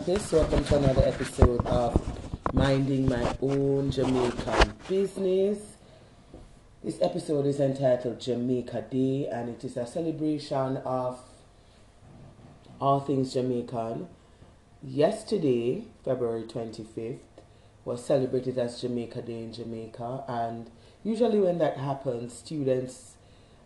therapist. Welcome to another episode of Minding My Own Jamaican Business. This episode is entitled Jamaica Day and it is a celebration of all things Jamaican. Yesterday, February 25th, was celebrated as Jamaica Day in Jamaica, and usually when that happens, students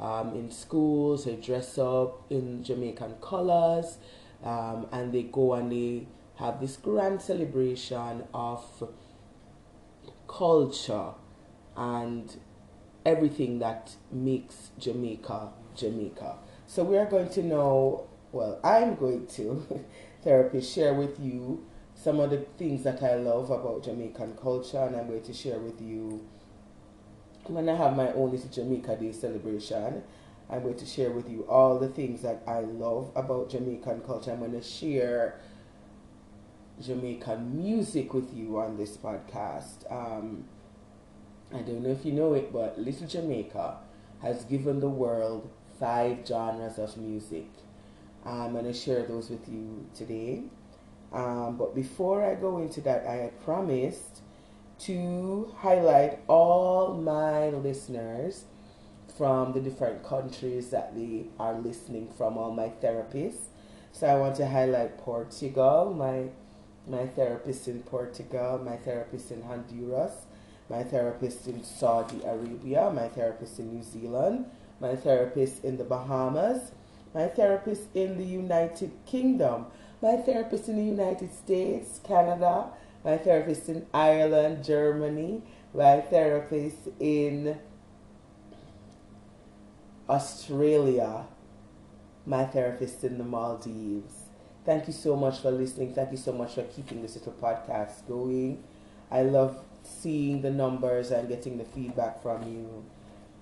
um, in schools they dress up in Jamaican colors um, and they go and they have this grand celebration of culture and everything that makes Jamaica Jamaica. So we are going to know, well, I'm going to, therapist, share with you some of the things that I love about Jamaican culture, and I'm going to share with you when I have my own little Jamaica Day celebration. I'm going to share with you all the things that I love about Jamaican culture. I'm going to share Jamaican music with you on this podcast. Um, I don't know if you know it, but Little Jamaica has given the world five genres of music. I'm going to share those with you today. Um, but before I go into that, I had promised to highlight all my listeners from the different countries that they are listening from, all my therapists. So I want to highlight Portugal, my my therapist in Portugal, my therapist in Honduras, my therapist in Saudi Arabia, my therapist in New Zealand, my therapist in the Bahamas, my therapist in the United Kingdom, my therapist in the United States, Canada, my therapist in Ireland, Germany, my therapist in Australia, my therapist in the Maldives. Thank you so much for listening. Thank you so much for keeping this little podcast going. I love seeing the numbers and getting the feedback from you.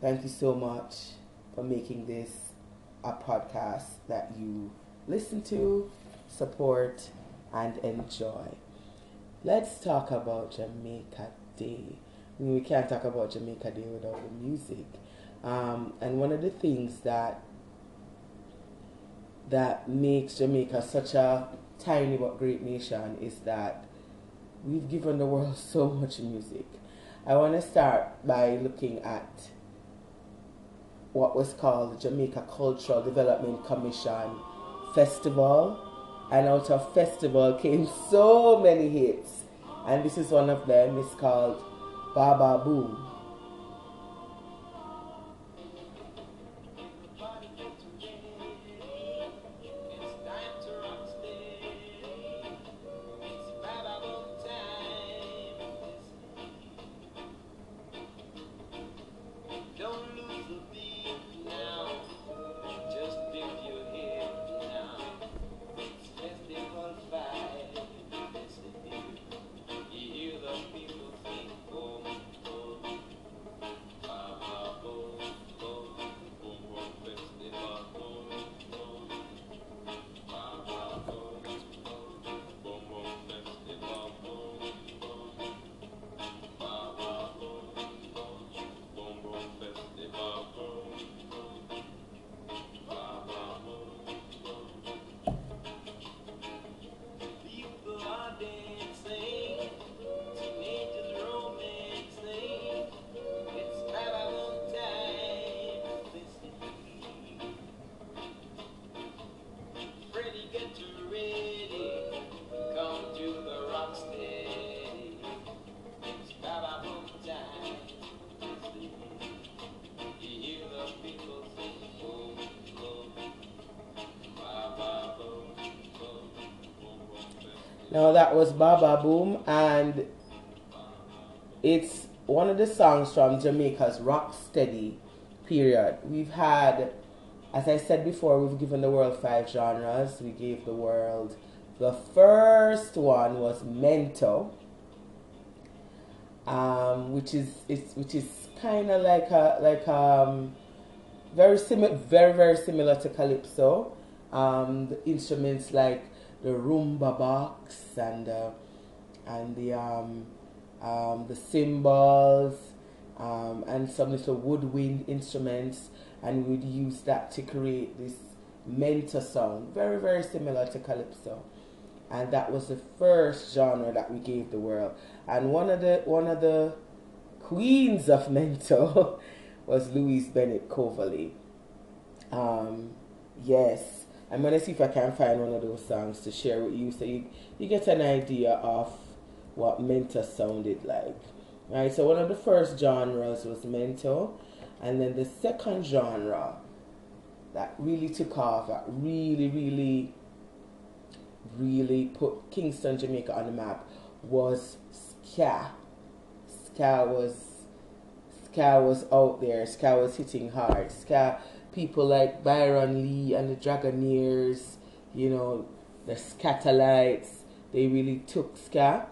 Thank you so much for making this a podcast that you listen to, support, and enjoy. Let's talk about Jamaica Day. I mean, we can't talk about Jamaica Day without the music. Um, and one of the things that that makes Jamaica such a tiny but great nation is that we've given the world so much music. I want to start by looking at what was called the Jamaica Cultural Development Commission Festival. And out of festival came so many hits. And this is one of them. It's called Baba Boom. Now that was Baba Boom, and it's one of the songs from Jamaica's rock steady period. We've had, as I said before, we've given the world five genres. We gave the world the first one was Mento, um, which is it's, which is kind of like a like um very similar, very very similar to calypso. Um, the instruments like the rumba box and uh, and the um, um, the cymbals um, and some little woodwind instruments, and we'd use that to create this mento sound, very very similar to calypso. and that was the first genre that we gave the world. And one of the one of the queens of mento was Louise Bennett Coverley. Um, yes, I'm gonna see if I can find one of those songs to share with you, so you you get an idea of what mento sounded like. Right. So one of the first genres was mento, and then the second genre that really took off, that really, really, really put Kingston, Jamaica on the map was ska. Ska was ska was out there. Ska was hitting hard. Ska people like Byron Lee and the Dragonaires, you know, the Skatalites, they really took ska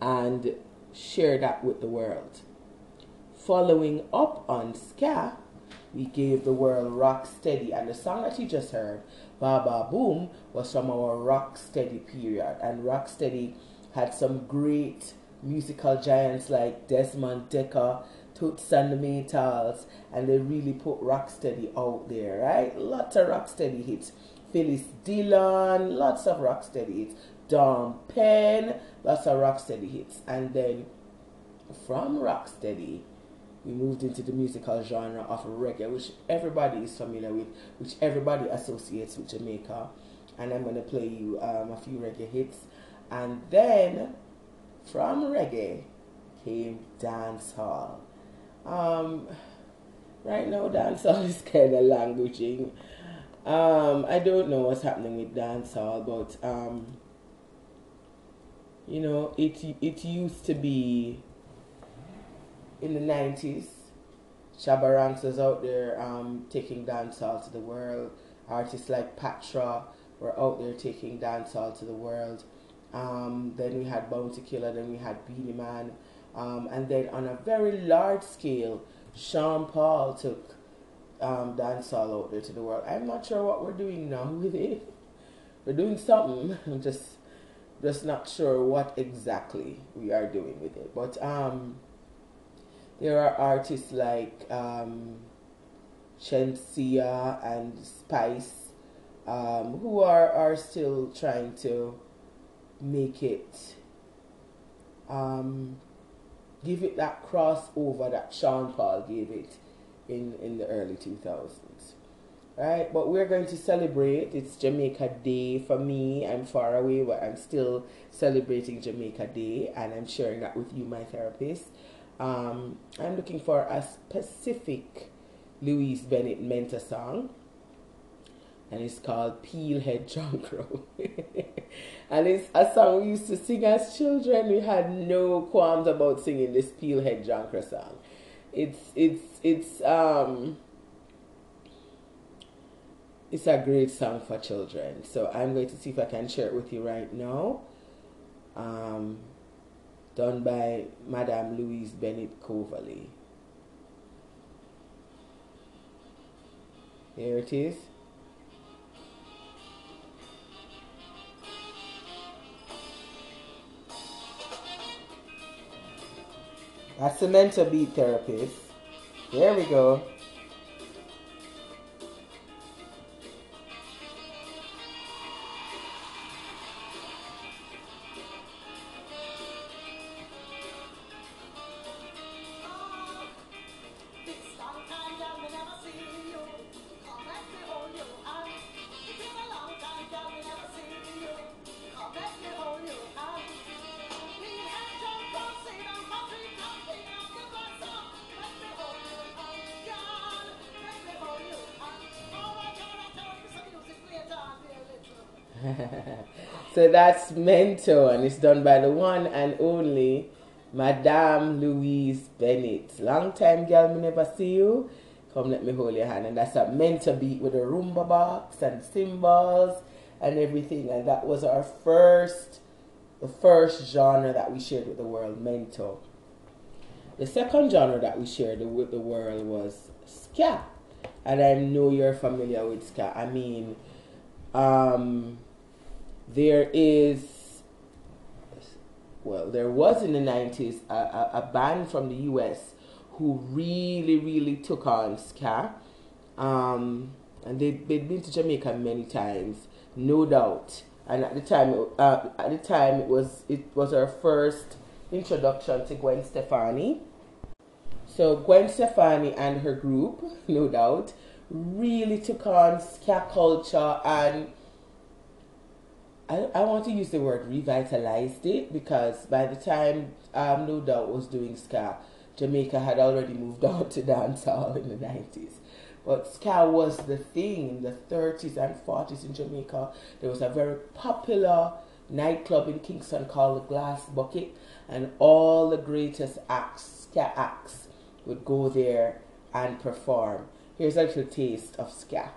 and shared that with the world. Following up on ska, we gave the world Rock Steady, and the song that you just heard, Baba Boom, was from our Rock Steady period. And Rock Steady had some great musical giants like Desmond Dekker, Toots and the Maytals, and they really put Rocksteady out there, right? Lots of Rocksteady hits. Phyllis Dillon, lots of Rocksteady hits. Dom Pen, lots of Rocksteady hits. And then from Rocksteady, we moved into the musical genre of reggae, which everybody is familiar with, which everybody associates with Jamaica. And I'm going to play you um, a few reggae hits. And then from reggae came dancehall. Um, right now, dancehall is kind of languaging. Um, I don't know what's happening with dancehall, but um, you know, it it used to be in the nineties. Shabba Ranks was out there um, taking dancehall to the world. Artists like Patra were out there taking dancehall to the world. Um, then we had Bounty Killer, then we had Beenie Man. Um, and then on a very large scale, Sean Paul took um, dancehall out there to the world. I'm not sure what we're doing now with it. We're doing something. I'm just just not sure what exactly we are doing with it. But um, there are artists like um, Shenseea and Spice um, who are, are still trying to make it um, give it that crossover that Sean Paul gave it in, in the early 2000s. Right, but we're going to celebrate. It's Jamaica Day for me. I'm far away, but I'm still celebrating Jamaica Day, and I'm sharing that with you, my therapist. Um, I'm looking for a specific Louise Bennett Mento song, and it's called Peelhead John Crow. and it's a song we used to sing as children. We had no qualms about singing this Peelhead John Crow song. It's it's it's um it's a great song for children. So I'm going to see if I can share it with you right now. Um, done by Madame Louise Bennett Coverley. Here it is. That's a Mento beat therapist. There we go. So that's Mento, and it's done by the one and only Madame Louise Bennett. Long time, girl, me never see you. Come, let me hold your hand. And that's a Mento beat with a rumba box and cymbals and everything. And that was our first, the first genre that we shared with the world, Mento. The second genre that we shared with the world was ska. And I know you're familiar with ska. I mean, um, there is, well, there was in the 90s a, a, a band from the US who really, really took on ska. Um, and they, they'd been to Jamaica many times, no doubt. and at the time, uh, at the time, it was it was our first introduction to Gwen Stefani. So Gwen Stefani and her group, no doubt, really took on ska culture and I, I want to use the word revitalized it because by the time um, No Doubt was doing ska, Jamaica had already moved on to dancehall in the 90s. But ska was the thing in the 30s and 40s in Jamaica. There was a very popular nightclub in Kingston called the Glass Bucket, and all the greatest acts, ska acts, would go there and perform. Here's a little taste of ska.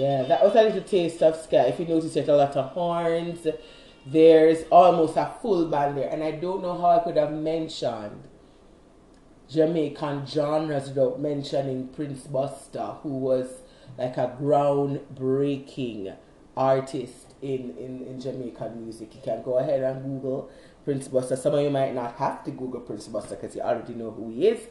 Yeah, that was a little taste of ska. If you notice, there's a lot of horns. There's almost a full band there, and I don't know how I could have mentioned Jamaican genres without mentioning Prince Buster, who was like a groundbreaking artist in, in, in Jamaican music. You can go ahead and Google Prince Buster. Some of you might not have to Google Prince Buster because you already know who he is,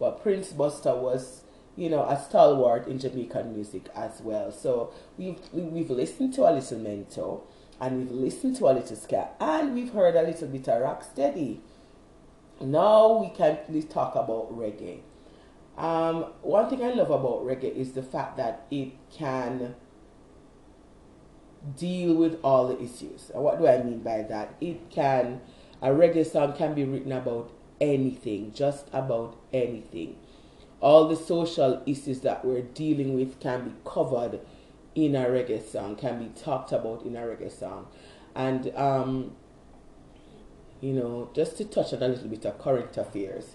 but Prince Buster was you know, a stalwart in Jamaican music as well. So we've we've listened to a little Mento, and we've listened to a little ska, and we've heard a little bit of rocksteady. Now we can please talk about reggae. Um, one thing I love about reggae is the fact that it can deal with all the issues. And what do I mean by that? It can a reggae song can be written about anything, just about anything all the social issues that we're dealing with can be covered in a reggae song, can be talked about in a reggae song. And, um, you know, just to touch on a little bit of current affairs,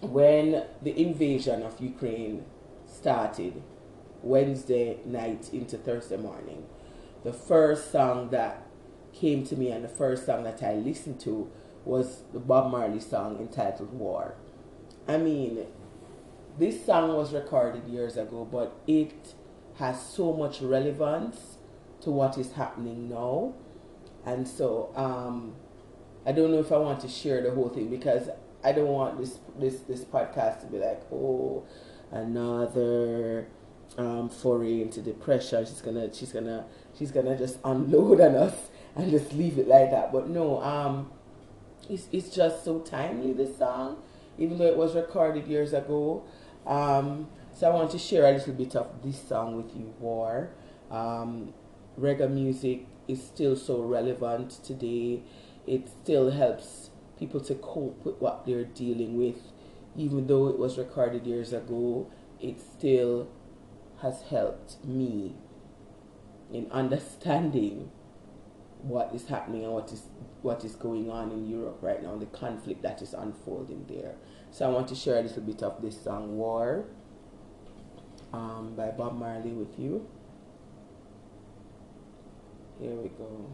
when the invasion of Ukraine started Wednesday night into Thursday morning, the first song that came to me and the first song that I listened to was the Bob Marley song entitled War. I mean, this song was recorded years ago, but it has so much relevance to what is happening now. And so um, I don't know if I want to share the whole thing because I don't want this this this podcast to be like, oh, another um, foray into depression. She's gonna she's gonna she's gonna just unload on us and just leave it like that. But no, um, it's it's just so timely this song, even though it was recorded years ago. Um, so I want to share a little bit of this song with you, War. Um, reggae music is still so relevant today. It still helps people to cope with what they're dealing with. Even though it was recorded years ago, it still has helped me in understanding what is happening and what is what is going on in Europe right now, the conflict that is unfolding there. So I want to share a little bit of this song, War, um, by Bob Marley with you. Here we go.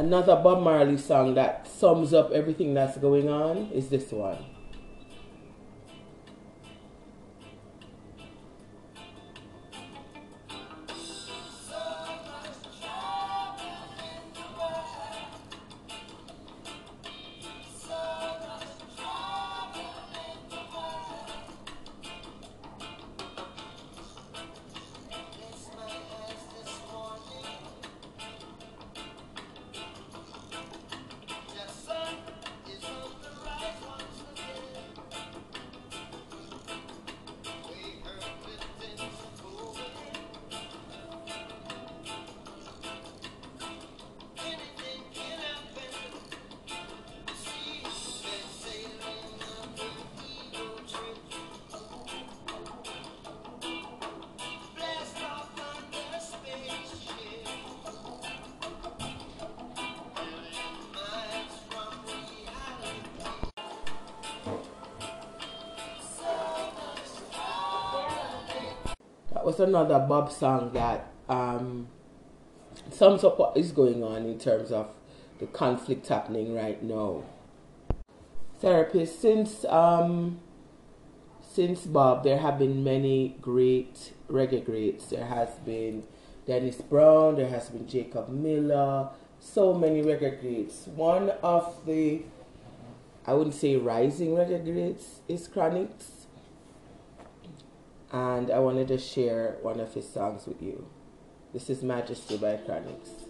Another Bob Marley song that sums up everything that's going on is this one. Was another Bob song that um, sums up what is going on in terms of the conflict happening right now. Therapist, since um, since Bob, there have been many great reggae greats. There has been Dennis Brown, there has been Jacob Miller, so many reggae greats. One of the, I wouldn't say rising reggae greats, is Chronixx. And I wanted to share one of his songs with you. This is Majesty by Chronixx.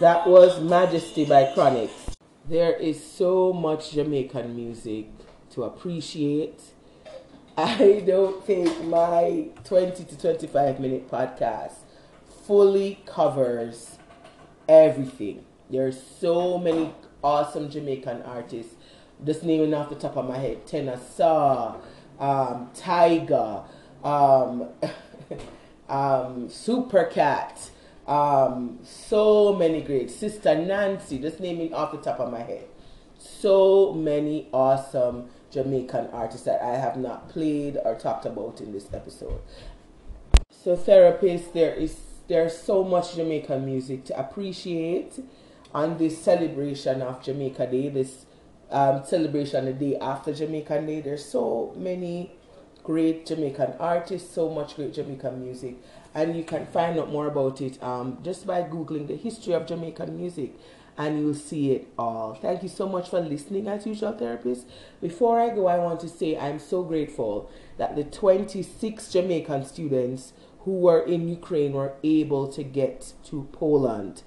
That was Majesty by Chronixx. There is so much Jamaican music to appreciate. I don't think my 20 to 25 minute podcast fully covers everything. There's so many awesome Jamaican artists. Just naming off the top of my head, Tenor Saw, um, Tiger, um, um, Supercat, um, so many great. Sister Nancy, just naming off the top of my head. So many awesome Jamaican artists that I have not played or talked about in this episode. So therapists, there is there's so much Jamaican music to appreciate on this celebration of Jamaica Day, this um, celebration the day after Jamaican Day. There's so many great Jamaican artists, so much great Jamaican music, and you can find out more about it um, just by googling the history of Jamaican music, and you'll see it all. Thank you so much for listening, as usual, therapists. Before I go, I want to say I'm so grateful that the 26 Jamaican students who were in Ukraine were able to get to Poland.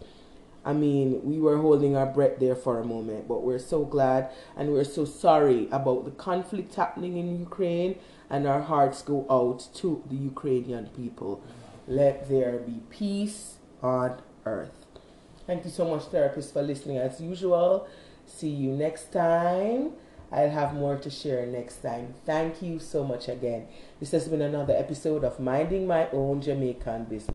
I mean, we were holding our breath there for a moment, but we're so glad and we're so sorry about the conflict happening in Ukraine, and our hearts go out to the Ukrainian people. Let there be peace on earth. Thank you so much, therapist, for listening as usual. See you next time. I'll have more to share next time. Thank you so much again. This has been another episode of Minding My Own Jamaican Business.